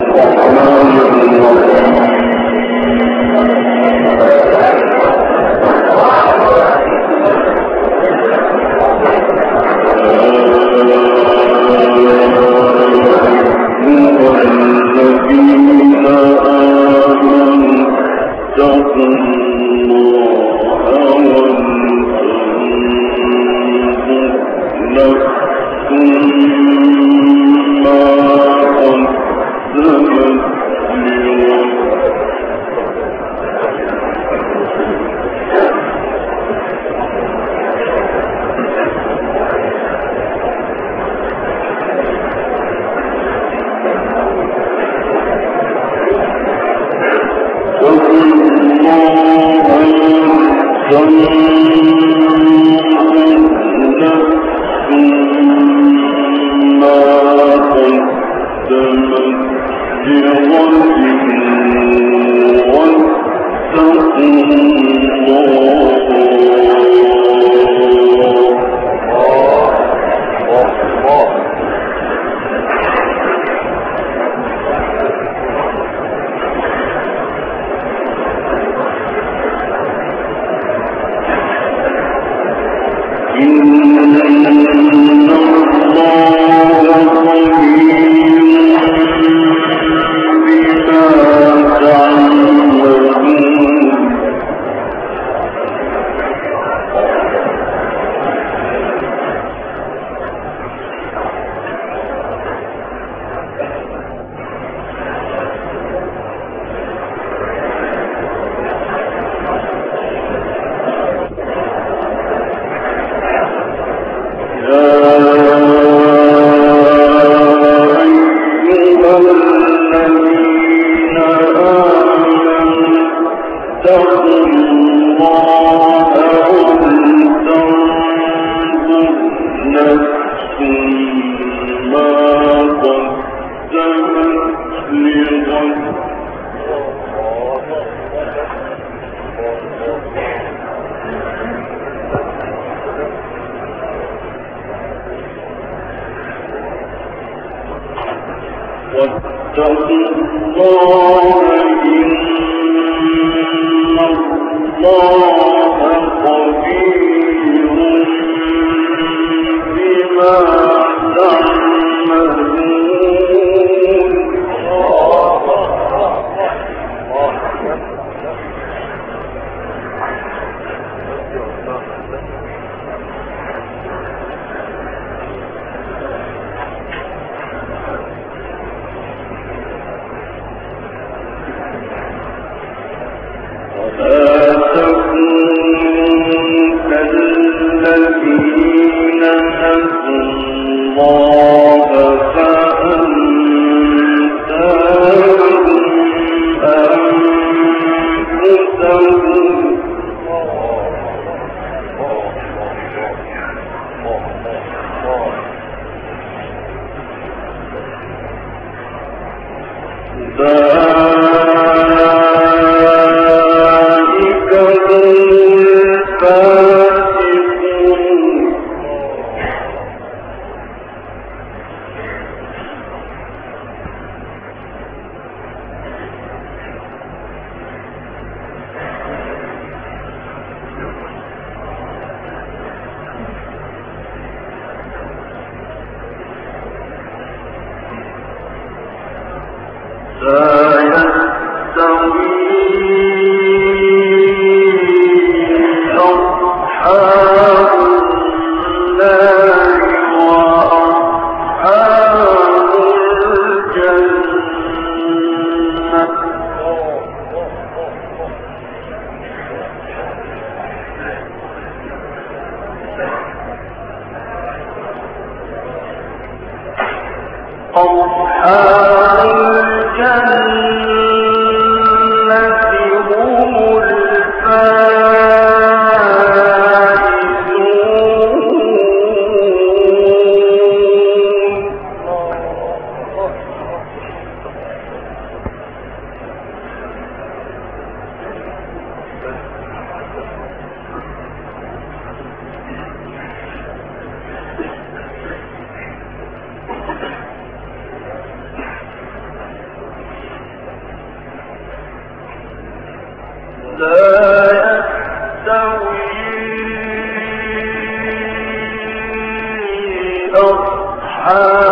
Thank you. no more. السحاب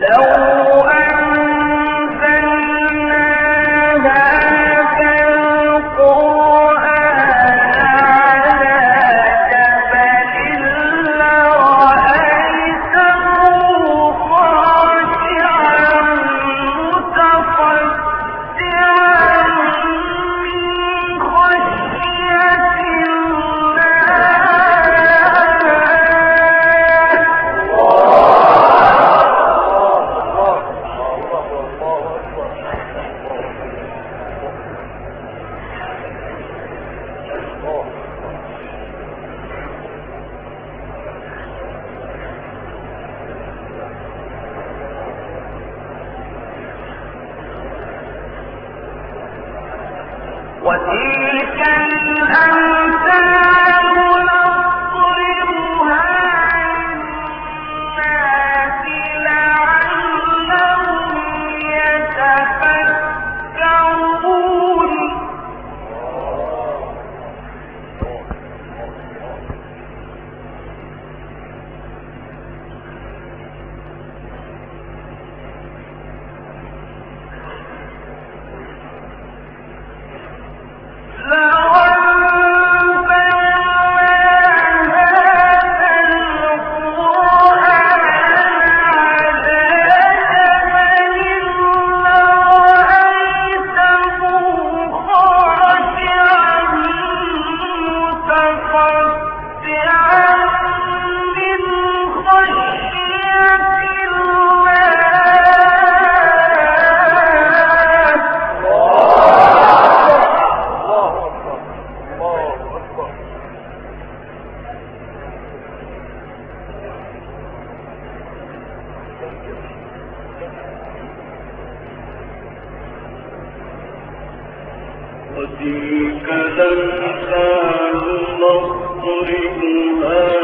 لو وتلك الأمثال نضربها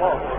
ہاں ہاں